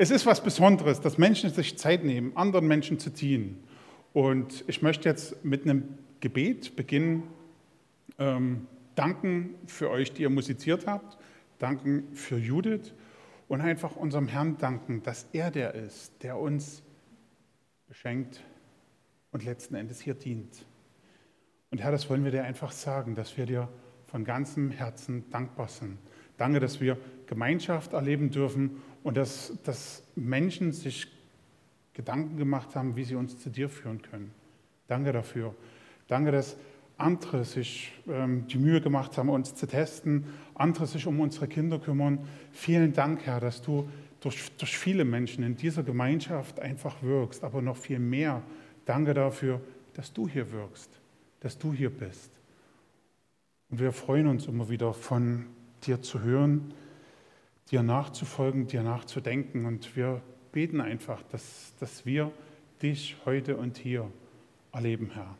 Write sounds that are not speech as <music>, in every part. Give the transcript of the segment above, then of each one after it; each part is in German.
es ist was Besonderes, dass Menschen sich Zeit nehmen, anderen Menschen zu dienen. Und ich möchte jetzt mit einem Gebet beginnen. Ähm, danken für euch, die ihr musiziert habt. Danken für Judith. Und einfach unserem Herrn danken, dass er der ist, der uns beschenkt und letzten Endes hier dient. Und Herr, das wollen wir dir einfach sagen, dass wir dir von ganzem Herzen dankbar sind. Danke, dass wir Gemeinschaft erleben dürfen und dass, dass Menschen sich Gedanken gemacht haben, wie sie uns zu dir führen können. Danke dafür. Danke, dass andere sich ähm, die Mühe gemacht haben, uns zu testen, andere sich um unsere Kinder kümmern. Vielen Dank, Herr, dass du durch, durch viele Menschen in dieser Gemeinschaft einfach wirkst, aber noch viel mehr. Danke dafür, dass du hier wirkst, dass du hier bist. Und wir freuen uns immer wieder von dir zu hören, dir nachzufolgen, dir nachzudenken. Und wir beten einfach, dass, dass wir dich heute und hier erleben, Herr.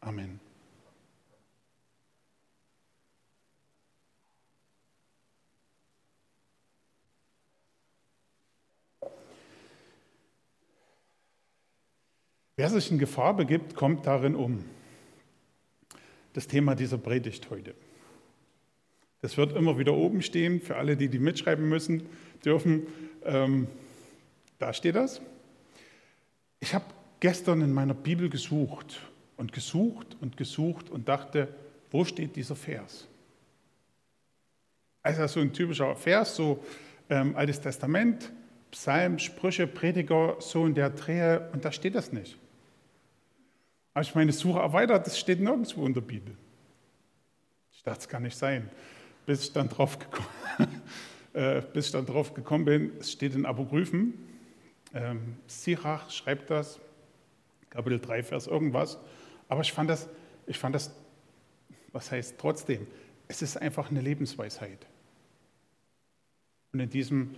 Amen. Wer sich in Gefahr begibt, kommt darin um das Thema dieser Predigt heute. Das wird immer wieder oben stehen, für alle, die die mitschreiben müssen, dürfen. Ähm, da steht das. Ich habe gestern in meiner Bibel gesucht und gesucht und gesucht und dachte, wo steht dieser Vers? Also so ein typischer Vers, so ähm, Altes Testament, Psalm, Sprüche, Prediger, so in der Drehe, und da steht das nicht. Habe ich meine Suche erweitert, das steht nirgendwo in der Bibel. Ich dachte, das kann nicht sein. Bis ich dann drauf gekommen, <laughs> äh, bis ich dann drauf gekommen bin, es steht in Apokryphen. Ähm, Sirach schreibt das, Kapitel 3, Vers irgendwas. Aber ich fand das, ich fand das, was heißt trotzdem, es ist einfach eine Lebensweisheit. Und in diesem,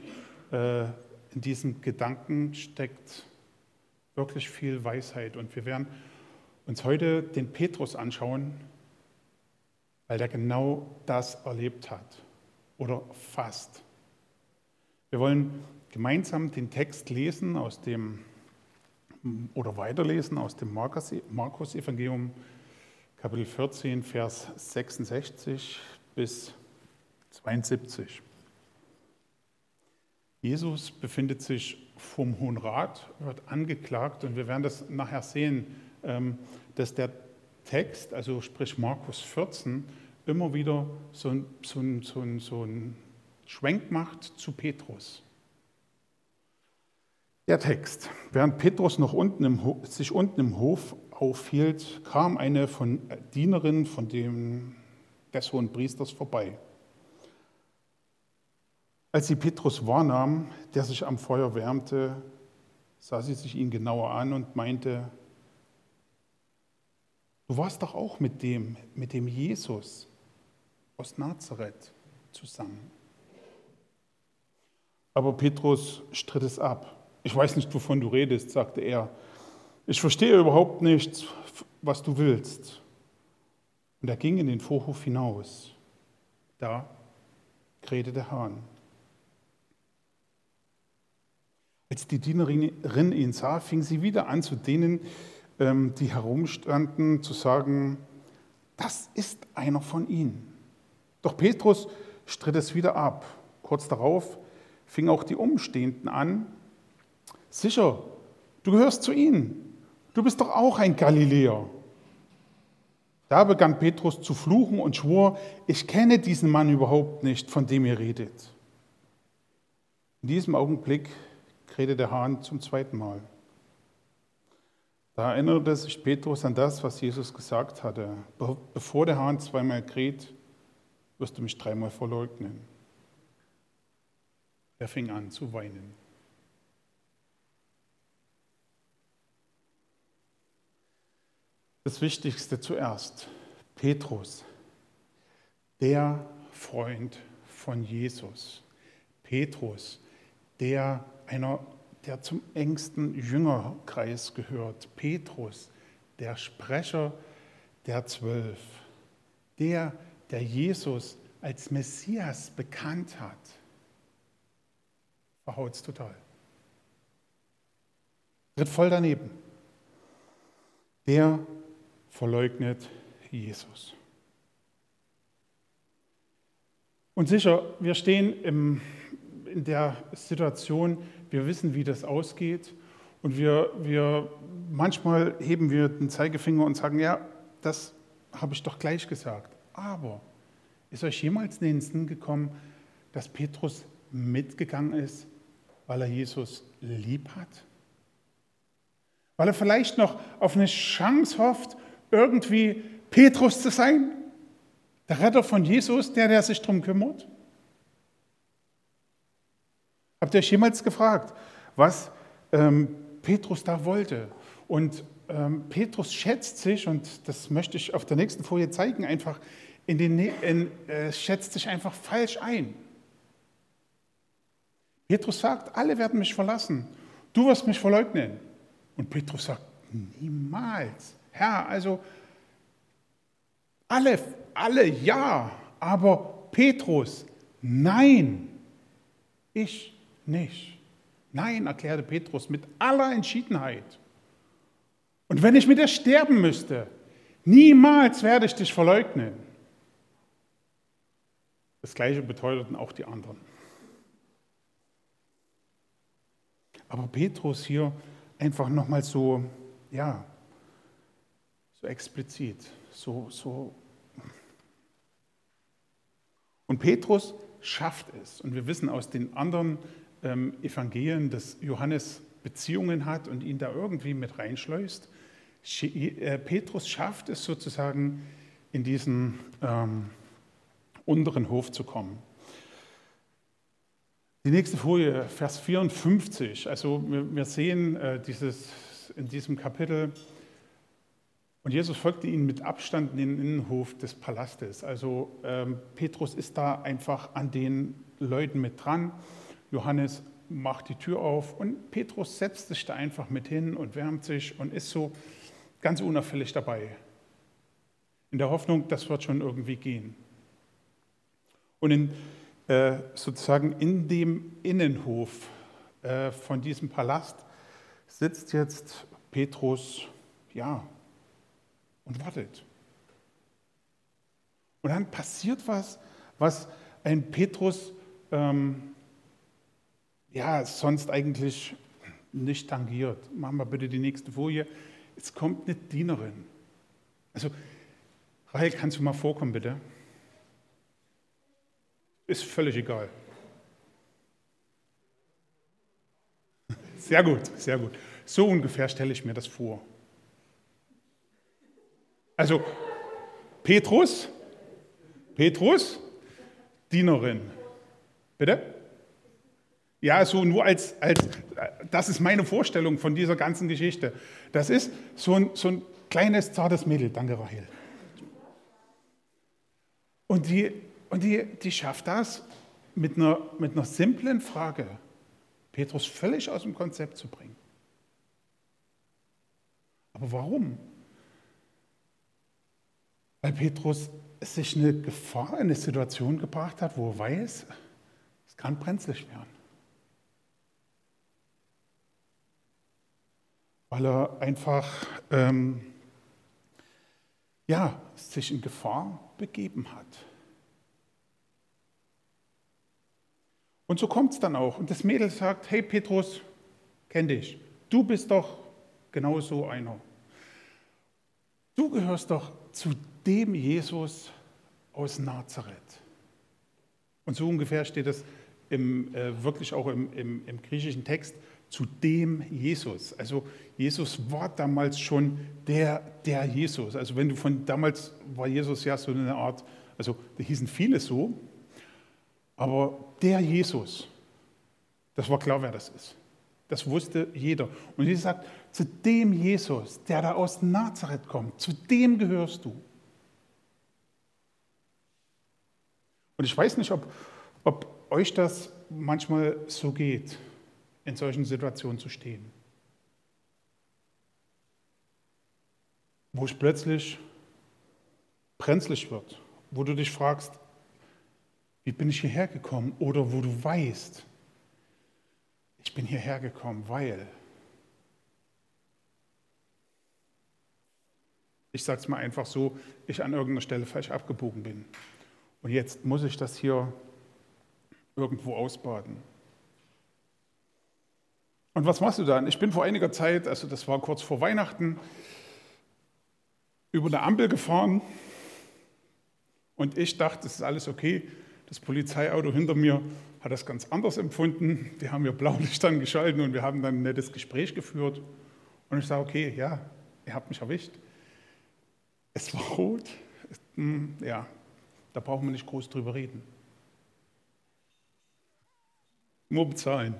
äh, in diesem Gedanken steckt wirklich viel Weisheit. Und wir werden uns heute den Petrus anschauen, weil der genau das erlebt hat oder fast. Wir wollen gemeinsam den Text lesen aus dem oder weiterlesen aus dem Markus-Evangelium, Kapitel 14, Vers 66 bis 72. Jesus befindet sich vom Hohen Rat, wird angeklagt und wir werden das nachher sehen, ähm, dass der Text, also sprich Markus 14, immer wieder so ein, so ein, so ein, so ein Schwenk macht zu Petrus. Der Text. Während Petrus noch unten im, sich unten im Hof aufhielt, kam eine von, Dienerin von dem, des Hohen Priesters vorbei. Als sie Petrus wahrnahm, der sich am Feuer wärmte, sah sie sich ihn genauer an und meinte, Du warst doch auch mit dem, mit dem Jesus aus Nazareth zusammen. Aber Petrus stritt es ab. Ich weiß nicht, wovon du redest, sagte er. Ich verstehe überhaupt nicht, was du willst. Und er ging in den Vorhof hinaus. Da krähte der Hahn. Als die Dienerin ihn sah, fing sie wieder an zu denen, die herumstanden, zu sagen, das ist einer von ihnen. Doch Petrus stritt es wieder ab. Kurz darauf fingen auch die Umstehenden an, sicher, du gehörst zu ihnen, du bist doch auch ein Galiläer. Da begann Petrus zu fluchen und schwor, ich kenne diesen Mann überhaupt nicht, von dem ihr redet. In diesem Augenblick krähte der Hahn zum zweiten Mal. Da erinnerte sich Petrus an das, was Jesus gesagt hatte. Bevor der Hahn zweimal kräht, wirst du mich dreimal verleugnen. Er fing an zu weinen. Das Wichtigste zuerst. Petrus, der Freund von Jesus. Petrus, der einer der zum engsten Jüngerkreis gehört, Petrus, der Sprecher der Zwölf, der, der Jesus als Messias bekannt hat. Verhaut es total. tritt voll daneben. Der verleugnet Jesus. Und sicher, wir stehen im, in der Situation, wir wissen, wie das ausgeht. Und wir, wir, manchmal heben wir den Zeigefinger und sagen, ja, das habe ich doch gleich gesagt. Aber ist euch jemals in den Sinn gekommen, dass Petrus mitgegangen ist, weil er Jesus lieb hat? Weil er vielleicht noch auf eine Chance hofft, irgendwie Petrus zu sein? Der Retter von Jesus, der, der sich darum kümmert? Habt ihr euch jemals gefragt, was ähm, Petrus da wollte? Und ähm, Petrus schätzt sich, und das möchte ich auf der nächsten Folie zeigen, einfach in den, in, äh, schätzt sich einfach falsch ein. Petrus sagt, alle werden mich verlassen. Du wirst mich verleugnen. Und Petrus sagt, niemals. Herr, also alle, alle ja, aber Petrus, nein, ich nicht. Nein, erklärte Petrus mit aller Entschiedenheit. Und wenn ich mit dir sterben müsste, niemals werde ich dich verleugnen. Das gleiche beteuerten auch die anderen. Aber Petrus hier einfach nochmal so, ja, so explizit, so, so. Und Petrus schafft es. Und wir wissen aus den anderen ähm, Evangelien, dass Johannes Beziehungen hat und ihn da irgendwie mit reinschleust. Äh, Petrus schafft es sozusagen in diesen ähm, unteren Hof zu kommen. Die nächste Folie, Vers 54. Also wir, wir sehen äh, dieses, in diesem Kapitel, und Jesus folgte ihnen mit Abstand in den Innenhof des Palastes. Also ähm, Petrus ist da einfach an den Leuten mit dran. Johannes macht die Tür auf und Petrus setzt sich da einfach mit hin und wärmt sich und ist so ganz unauffällig dabei. In der Hoffnung, das wird schon irgendwie gehen. Und in, äh, sozusagen in dem Innenhof äh, von diesem Palast sitzt jetzt Petrus, ja, und wartet. Und dann passiert was, was ein Petrus ähm, ja, sonst eigentlich nicht tangiert. Machen wir bitte die nächste Folie. Es kommt eine Dienerin. Also, Rahel, kannst du mal vorkommen, bitte? Ist völlig egal. Sehr gut, sehr gut. So ungefähr stelle ich mir das vor. Also Petrus, Petrus, Dienerin. Bitte? Ja, so nur als, als, das ist meine Vorstellung von dieser ganzen Geschichte. Das ist so ein, so ein kleines, zartes Mädel, danke Rahel. Und die, und die, die schafft das mit einer, mit einer simplen Frage, Petrus völlig aus dem Konzept zu bringen. Aber warum? Weil Petrus sich eine Gefahr, eine Situation gebracht hat, wo er weiß, es kann brenzlig werden. Weil er einfach ähm, ja, sich in Gefahr begeben hat. Und so kommt es dann auch. Und das Mädel sagt, hey Petrus, kenn dich, du bist doch genau so einer. Du gehörst doch zu dem Jesus aus Nazareth. Und so ungefähr steht es äh, wirklich auch im, im, im griechischen Text zu dem Jesus. Also Jesus war damals schon der, der Jesus. Also wenn du von damals war Jesus ja so eine Art, also da hießen viele so, aber der Jesus, das war klar, wer das ist. Das wusste jeder. Und Jesus sagt, zu dem Jesus, der da aus Nazareth kommt, zu dem gehörst du. Und ich weiß nicht, ob, ob euch das manchmal so geht in solchen Situationen zu stehen. Wo es plötzlich brenzlig wird, wo du dich fragst, wie bin ich hierher gekommen? Oder wo du weißt, ich bin hierher gekommen, weil. Ich sage es mal einfach so, ich an irgendeiner Stelle falsch abgebogen bin. Und jetzt muss ich das hier irgendwo ausbaden. Und was machst du dann? Ich bin vor einiger Zeit, also das war kurz vor Weihnachten, über eine Ampel gefahren und ich dachte, es ist alles okay. Das Polizeiauto hinter mir hat das ganz anders empfunden. Die haben mir Blaulicht angeschalten und wir haben dann ein nettes Gespräch geführt. Und ich sage, okay, ja, ihr habt mich erwischt. Es war rot. Hm, ja, da brauchen wir nicht groß drüber reden. Nur bezahlen.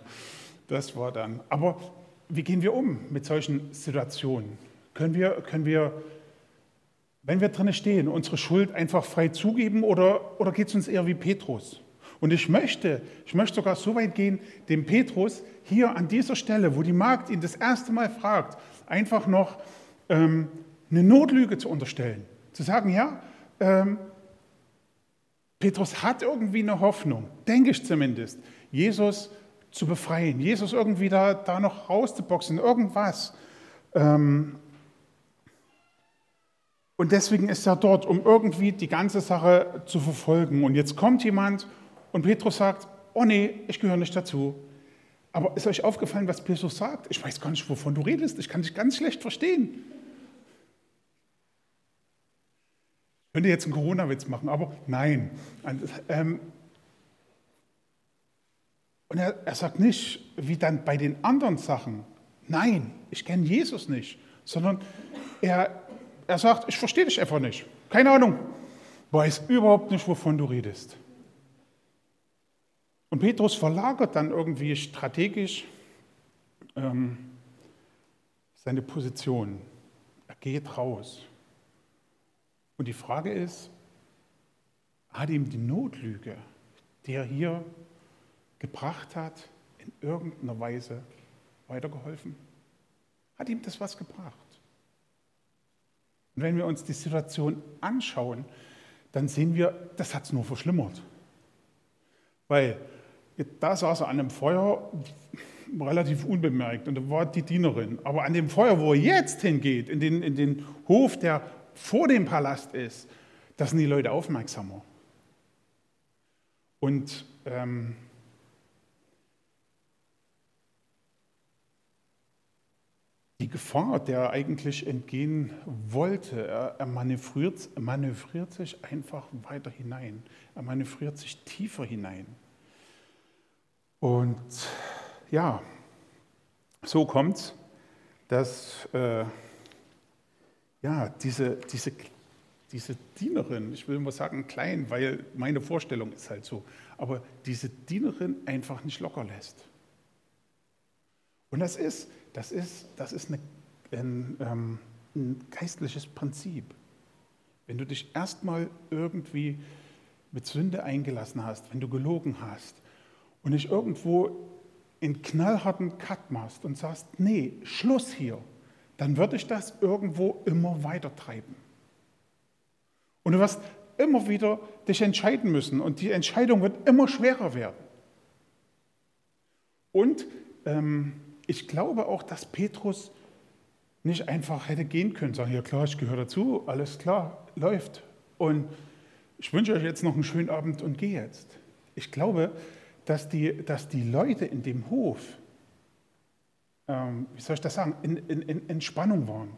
Das war dann. Aber wie gehen wir um mit solchen Situationen? Können wir, können wir wenn wir drinnen stehen, unsere Schuld einfach frei zugeben oder, oder geht es uns eher wie Petrus? Und ich möchte, ich möchte sogar so weit gehen, dem Petrus hier an dieser Stelle, wo die Magd ihn das erste Mal fragt, einfach noch ähm, eine Notlüge zu unterstellen. Zu sagen, ja, ähm, Petrus hat irgendwie eine Hoffnung, denke ich zumindest, Jesus zu befreien, Jesus irgendwie da, da noch rauszuboxen, irgendwas. Ähm, und deswegen ist er dort, um irgendwie die ganze Sache zu verfolgen. Und jetzt kommt jemand und Petrus sagt, oh nee, ich gehöre nicht dazu. Aber ist euch aufgefallen, was Petrus sagt? Ich weiß gar nicht, wovon du redest. Ich kann dich ganz schlecht verstehen. Ich könnte jetzt einen Corona-Witz machen, aber nein. Ähm, und er, er sagt nicht, wie dann bei den anderen Sachen, nein, ich kenne Jesus nicht, sondern er, er sagt, ich verstehe dich einfach nicht. Keine Ahnung. Weiß überhaupt nicht, wovon du redest. Und Petrus verlagert dann irgendwie strategisch ähm, seine Position. Er geht raus. Und die Frage ist, hat ihm die Notlüge, die er hier gebracht hat, in irgendeiner Weise weitergeholfen? Hat ihm das was gebracht? Und wenn wir uns die Situation anschauen, dann sehen wir, das hat es nur verschlimmert. Weil da saß er an einem Feuer relativ unbemerkt und da war die Dienerin. Aber an dem Feuer, wo er jetzt hingeht, in den, in den Hof, der vor dem Palast ist, da sind die Leute aufmerksamer. Und ähm, die Gefahr, der er eigentlich entgehen wollte. Er, er manövriert, manövriert sich einfach weiter hinein. Er manövriert sich tiefer hinein. Und ja, so kommt es, dass äh, ja, diese, diese, diese Dienerin, ich will mal sagen klein, weil meine Vorstellung ist halt so, aber diese Dienerin einfach nicht locker lässt. Und das ist, das ist, das ist eine, ein, ähm, ein geistliches Prinzip. Wenn du dich erstmal irgendwie mit Sünde eingelassen hast, wenn du gelogen hast und dich irgendwo in knallharten Cut machst und sagst, nee, Schluss hier, dann würde ich das irgendwo immer weiter treiben. Und du wirst immer wieder dich entscheiden müssen und die Entscheidung wird immer schwerer werden. Und ähm, ich glaube auch, dass Petrus nicht einfach hätte gehen können, sagen, ja klar, ich gehöre dazu, alles klar, läuft. Und ich wünsche euch jetzt noch einen schönen Abend und gehe jetzt. Ich glaube, dass die, dass die Leute in dem Hof, ähm, wie soll ich das sagen, in, in, in Entspannung waren.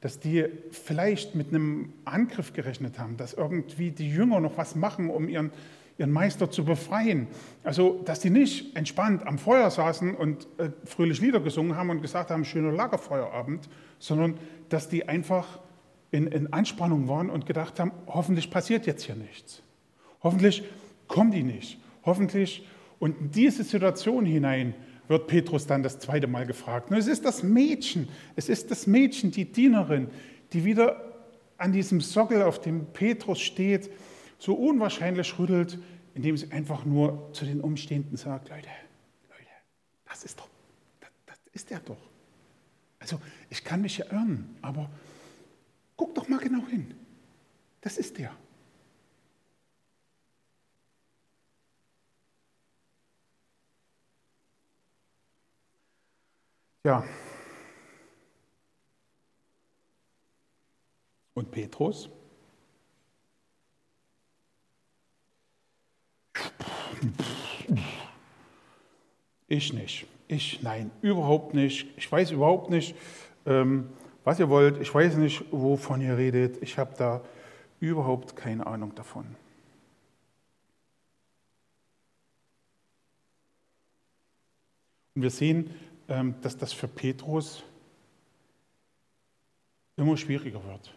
Dass die vielleicht mit einem Angriff gerechnet haben, dass irgendwie die Jünger noch was machen, um ihren, ihren Meister zu befreien. Also, dass die nicht entspannt am Feuer saßen und äh, fröhlich Lieder gesungen haben und gesagt haben, schöner Lagerfeuerabend, sondern dass die einfach in, in Anspannung waren und gedacht haben, hoffentlich passiert jetzt hier nichts. Hoffentlich kommen die nicht. Hoffentlich. Und in diese Situation hinein wird Petrus dann das zweite Mal gefragt. Und es ist das Mädchen, es ist das Mädchen, die Dienerin, die wieder an diesem Sockel, auf dem Petrus steht, so unwahrscheinlich rüttelt, indem sie einfach nur zu den Umstehenden sagt, Leute, Leute, das ist doch, das, das ist er doch. Also ich kann mich ja irren, aber guck doch mal genau hin. Das ist der. Ja. Und Petrus? Ich nicht. Ich, nein, überhaupt nicht. Ich weiß überhaupt nicht, ähm, was ihr wollt. Ich weiß nicht, wovon ihr redet. Ich habe da überhaupt keine Ahnung davon. Und wir sehen, ähm, dass das für Petrus immer schwieriger wird.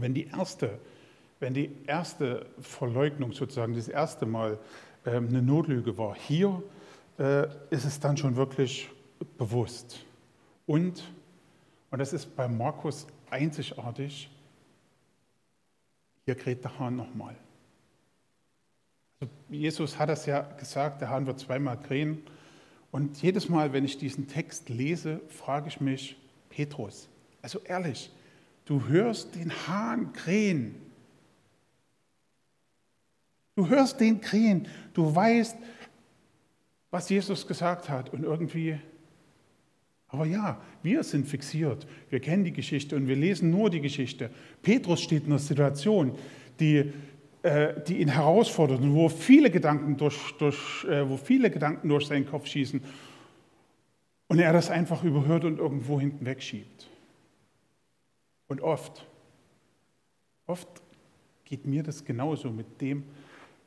Wenn die erste, wenn die erste Verleugnung sozusagen, das erste Mal ähm, eine Notlüge war, hier äh, ist es dann schon wirklich bewusst. Und, und das ist bei Markus einzigartig, hier kräht der Hahn nochmal. Also Jesus hat das ja gesagt, der Hahn wird zweimal krähen. Und jedes Mal, wenn ich diesen Text lese, frage ich mich, Petrus, also ehrlich, du hörst den Hahn krähen. Du hörst den krähen. Du weißt, was Jesus gesagt hat. Und irgendwie, aber ja, wir sind fixiert. Wir kennen die Geschichte und wir lesen nur die Geschichte. Petrus steht in einer Situation, die, äh, die ihn herausfordert und wo viele Gedanken durch, durch, äh, wo viele Gedanken durch seinen Kopf schießen. Und er das einfach überhört und irgendwo hinten wegschiebt. Und oft, oft geht mir das genauso mit dem,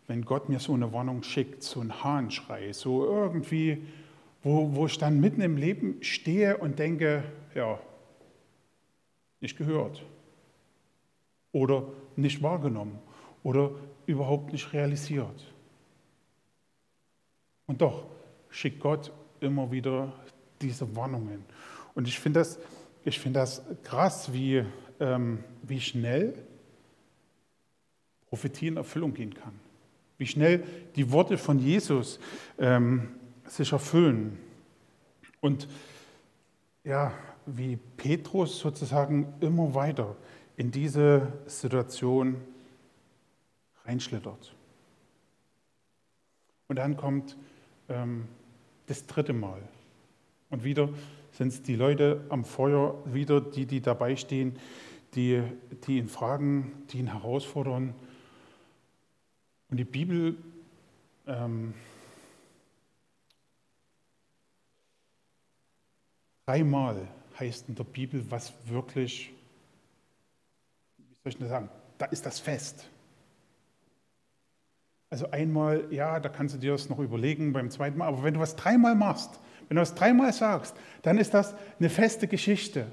wenn Gott mir so eine Warnung schickt, so ein Hahnschrei, so irgendwie, wo, wo ich dann mitten im Leben stehe und denke, ja, nicht gehört oder nicht wahrgenommen oder überhaupt nicht realisiert. Und doch schickt Gott immer wieder diese Warnungen. Und ich finde das ich finde das krass, wie, ähm, wie schnell Prophetie in Erfüllung gehen kann. Wie schnell die Worte von Jesus ähm, sich erfüllen. Und ja, wie Petrus sozusagen immer weiter in diese Situation reinschlittert. Und dann kommt ähm, das dritte Mal. Und wieder sind es die Leute am Feuer, wieder die, die dabei stehen, die, die ihn fragen, die ihn herausfordern. Und die Bibel ähm, dreimal heißt in der Bibel, was wirklich, wie soll ich das sagen, da ist das fest. Also einmal, ja, da kannst du dir das noch überlegen beim zweiten Mal, aber wenn du was dreimal machst, wenn du das dreimal sagst, dann ist das eine feste Geschichte.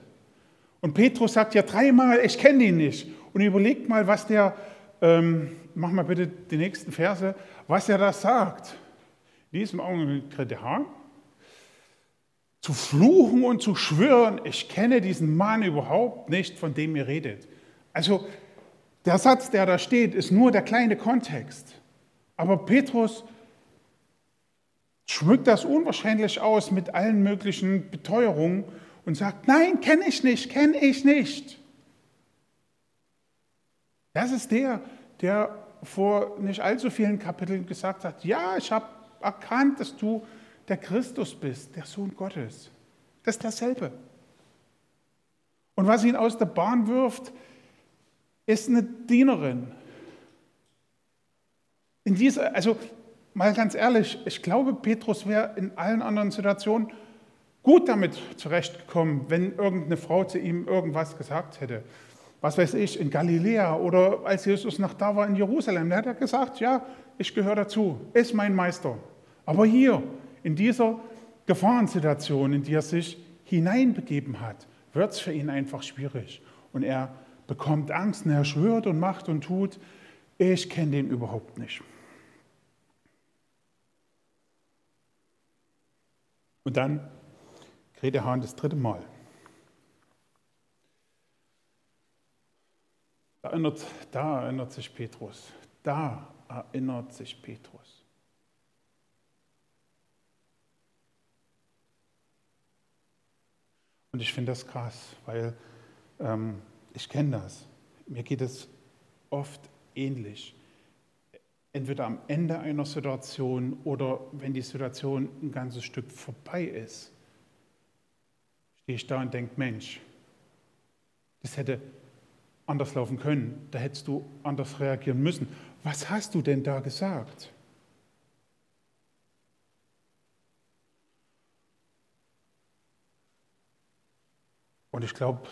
Und Petrus sagt ja dreimal, ich kenne ihn nicht. Und überlegt mal, was der, ähm, mach mal bitte die nächsten Verse, was er da sagt. In diesem Augenblick tritt der Hahn. Zu fluchen und zu schwören, ich kenne diesen Mann überhaupt nicht, von dem ihr redet. Also der Satz, der da steht, ist nur der kleine Kontext. Aber Petrus schmückt das unwahrscheinlich aus mit allen möglichen Beteuerungen und sagt, nein, kenne ich nicht, kenne ich nicht. Das ist der, der vor nicht allzu vielen Kapiteln gesagt hat, ja, ich habe erkannt, dass du der Christus bist, der Sohn Gottes. Das ist dasselbe. Und was ihn aus der Bahn wirft, ist eine Dienerin. In dieser, also mal ganz ehrlich, ich glaube, Petrus wäre in allen anderen Situationen gut damit zurechtgekommen, wenn irgendeine Frau zu ihm irgendwas gesagt hätte. Was weiß ich, in Galiläa oder als Jesus noch da war in Jerusalem, da hat er gesagt, ja, ich gehöre dazu, ist mein Meister. Aber hier, in dieser Gefahrensituation, in die er sich hineinbegeben hat, wird es für ihn einfach schwierig. Und er bekommt Angst und er schwört und macht und tut, ich kenne den überhaupt nicht. Und dann der Hahn das dritte Mal. Da erinnert, da erinnert sich Petrus. Da erinnert sich Petrus. Und ich finde das krass, weil ähm, ich kenne das. Mir geht es oft ähnlich. entweder am Ende einer Situation oder wenn die Situation ein ganzes Stück vorbei ist, stehe ich da und denke, Mensch, das hätte anders laufen können, da hättest du anders reagieren müssen. Was hast du denn da gesagt? Und ich glaube,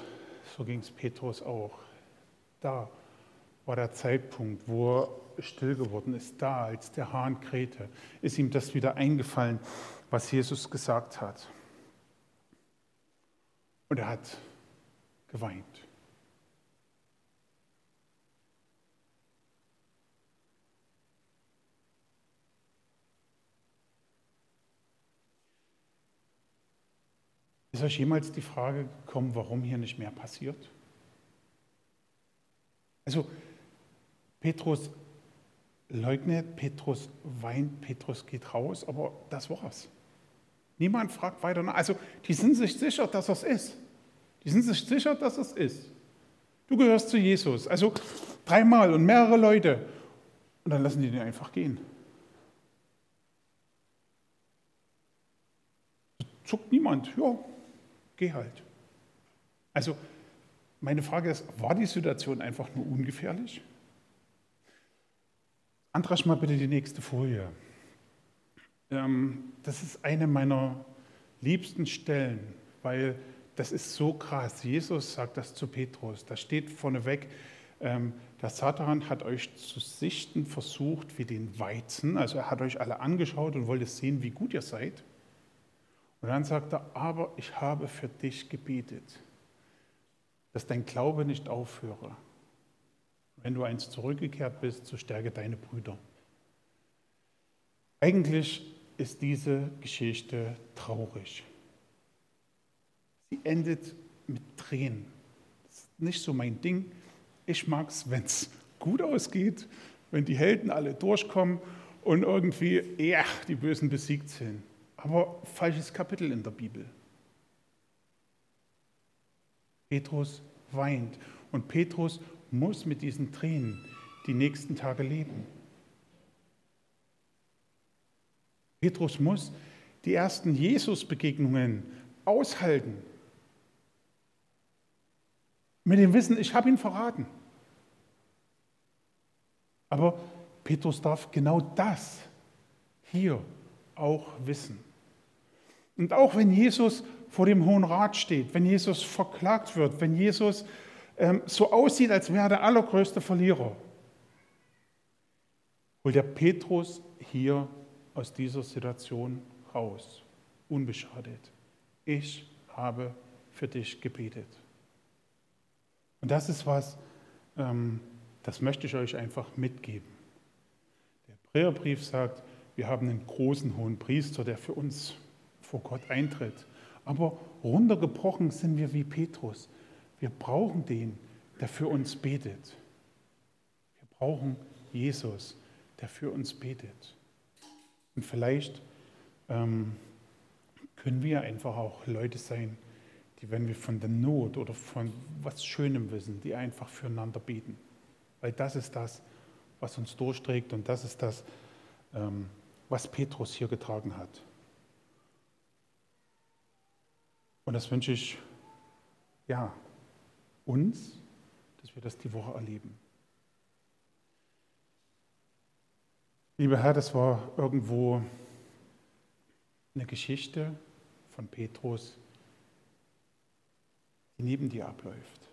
so ging es Petrus auch. Da war der Zeitpunkt, wo er still geworden ist. Da, als der Hahn krähte, ist ihm das wieder eingefallen, was Jesus gesagt hat. Und er hat geweint. Ist euch jemals die Frage gekommen, warum hier nicht mehr passiert? Also Petrus leugnet, Petrus weint, Petrus geht raus, aber das war's. Niemand fragt weiter nach. Also die sind sich sicher, dass es ist. Die sind sich sicher, dass es ist. Du gehörst zu Jesus. Also dreimal und mehrere Leute. Und dann lassen die den einfach gehen. Zuckt niemand. Ja, geh halt. Also meine Frage ist, war die Situation einfach nur ungefährlich? Antrasch mal bitte die nächste Folie. Ähm, das ist eine meiner liebsten Stellen, weil das ist so krass. Jesus sagt das zu Petrus. Da steht vorneweg, ähm, der Satan hat euch zu sichten versucht wie den Weizen. Also er hat euch alle angeschaut und wollte sehen, wie gut ihr seid. Und dann sagt er, aber ich habe für dich gebetet dass dein Glaube nicht aufhöre. Wenn du eins zurückgekehrt bist, so stärke deine Brüder. Eigentlich ist diese Geschichte traurig. Sie endet mit Tränen. Das ist nicht so mein Ding. Ich mag es, wenn es gut ausgeht, wenn die Helden alle durchkommen und irgendwie, ja, die Bösen besiegt sind. Aber falsches Kapitel in der Bibel. Petrus weint und Petrus muss mit diesen Tränen die nächsten Tage leben. Petrus muss die ersten Jesus-Begegnungen aushalten. Mit dem Wissen, ich habe ihn verraten. Aber Petrus darf genau das hier auch wissen. Und auch wenn Jesus vor dem Hohen Rat steht, wenn Jesus verklagt wird, wenn Jesus ähm, so aussieht, als wäre er der allergrößte Verlierer, holt der Petrus hier aus dieser Situation raus, unbeschadet. Ich habe für dich gebetet. Und das ist was, ähm, das möchte ich euch einfach mitgeben. Der Hebräerbrief sagt, wir haben einen großen hohen Priester, der für uns vor Gott eintritt. Aber runtergebrochen sind wir wie Petrus. Wir brauchen den, der für uns betet. Wir brauchen Jesus, der für uns betet. Und vielleicht ähm, können wir einfach auch Leute sein, die, wenn wir von der Not oder von was Schönem wissen, die einfach füreinander beten. Weil das ist das, was uns durchträgt und das ist das, ähm, was Petrus hier getragen hat. Und das wünsche ich ja, uns, dass wir das die Woche erleben. Lieber Herr, das war irgendwo eine Geschichte von Petrus, die neben dir abläuft.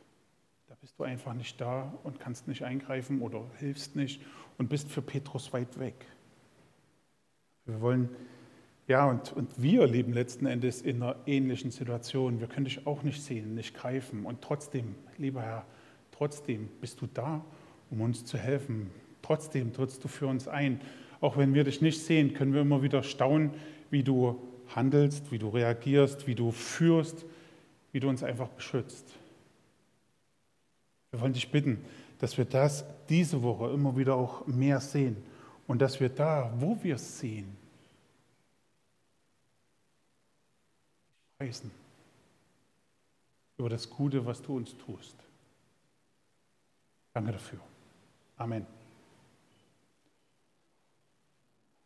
Da bist du einfach nicht da und kannst nicht eingreifen oder hilfst nicht und bist für Petrus weit weg. Wir wollen ja, und, und wir leben letzten Endes in einer ähnlichen Situation. Wir können dich auch nicht sehen, nicht greifen. Und trotzdem, lieber Herr, trotzdem bist du da, um uns zu helfen. Trotzdem trittst du für uns ein. Auch wenn wir dich nicht sehen, können wir immer wieder staunen, wie du handelst, wie du reagierst, wie du führst, wie du uns einfach beschützt. Wir wollen dich bitten, dass wir das diese Woche immer wieder auch mehr sehen und dass wir da, wo wir es sehen, preisen über das Gute, was du uns tust. Danke dafür. Amen.